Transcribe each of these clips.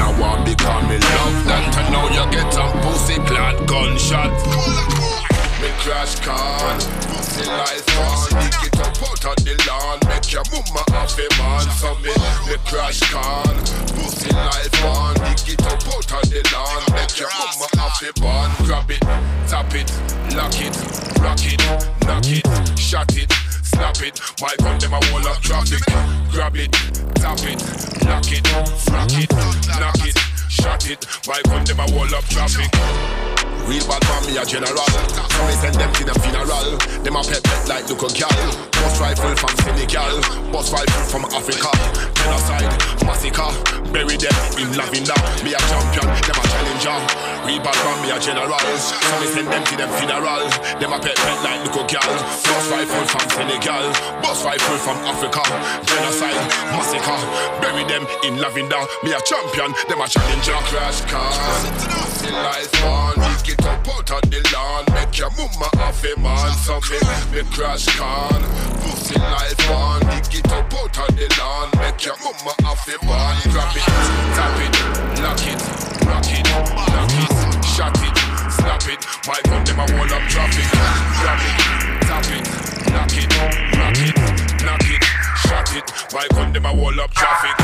a war because me love that. And now you get a pussy clad gunshot. Me crash car, pussy life on. Dig it up out of the lawn, make your mama happy man. So me, me crash car, pussy life on. Dig it up out of the lawn, make your mama happy man. Grab it, tap it, lock it, rock it, knock it, shot it. Snap it, my gun them a wall up traffic. Grab it, tap it, knock it, rock it, knock it, shot it. My gun them a wall up traffic. Real bad man, me a general. So me send them to the funeral. Them a pet pet like look a gal. Bust rifle from Senegal, bust rifle from Africa. Genocide, massacre, bury them in lavender. Me a champion, them a challenger. Real bad man, me a general. So me send them to them funeral. Them a pet pet like look a gal. Bust rifle from Senegal, bust rifle from Africa. Genocide, massacre, bury them in lavender. Me a champion, them a challenger. Crash car, pussy life on. Dig it up out of the lawn, make your mama happy man. So me, me crash can. Pussy life on, dig it up out of the lawn, make your mama happy man. Grab it, tap it, lock it, rock it, knock it, shot it, snap it. My gun them a wall up traffic. Grab it, tap it, lock it, rock it, knock it, shot it. My gun them a wall up traffic.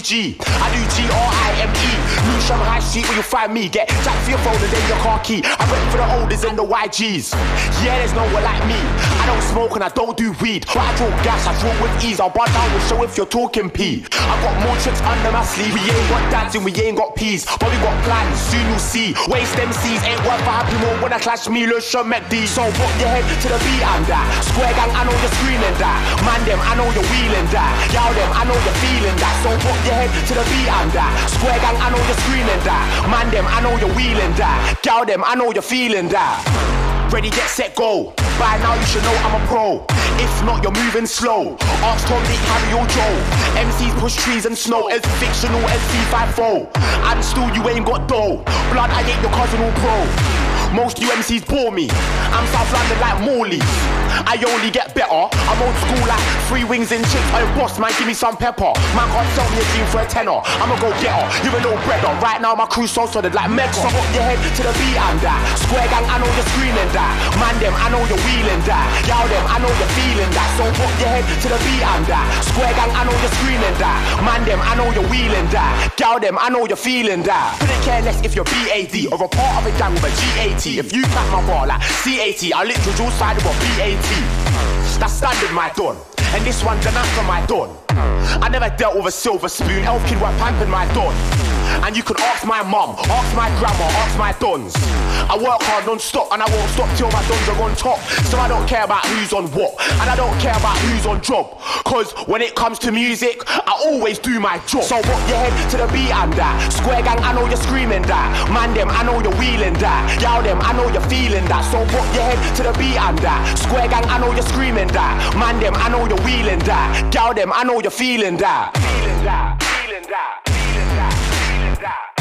Square, Shanghai Street where you find me. Get jack for your phone and then your car key. I went for the oldest and the YGs. Yeah, there's no one like me. I don't smoke and I don't do weed. But I draw gas, I draw with ease. I'll bar down the show if you're talking P. I got more tricks under my sleeve. We ain't got dancing, we ain't got peas. But we got plans, soon you'll see. Waste MCs ain't worth a happy more when I clash me, Le Chemet D. So put your head to the beat and that. Square gang, I know you're screaming that. Man them, I know you're wheeling that. Y'all them, I know you're feeling that. So put your head to the beat and that. Square gang, I know you're screaming that. Man them, I know you're wheeling that. Y'all them, I know you're feeling that. Ready, get set, go. By now you should know I'm a pro. If not, you're moving slow. Ask Tom, Dick, Harry or Joe. MCs push trees and snow as fictional as C5 And still you ain't got dough. Blood, I ain't your cousin or pro. Most UMCs bore me. I'm South London like Morley. I only get better. I'm old school like three wings and chips. I'm oh, boss, man, give me some pepper. Man can't sell me a dream for a tenner. I'ma go get her. You're a little breader. Right now my crew so solid like Mega. So up your head to the beat and that. Square gang, I know you're screaming that. Man them, I know you're wheeling that. Y'all them, I know you're feeling that. So put your head to the beat and that. Square gang, I know you're screaming that. Man them, I know you're wheeling that. Y'all them, I know you're feeling that. Couldn't care less if you're BAD or a part of a gang with a GAT. If you clap my ball like CAT, I'll dual side of a BAT. That's standard, my don. And this one's an for my don. I never dealt with a silver spoon. Elf Kid white pimping my don. And you can ask my mum, ask my grandma, ask my dons. I work hard non-stop and I won't stop till my dons are on top. So I don't care about who's on what. And I don't care about who's on job. Cause when it comes to music, I always do my job. So put your head to the beat and that. Square gang, I know you're screaming that. Man them, I know you're wheeling that. Y'all them, I know you're feeling that. So put your head to the beat and that. Square gang, I know you're screaming that. Man them, I know you're wheeling that. Y'all them, I know you're feeling that, feeling that, feeling that.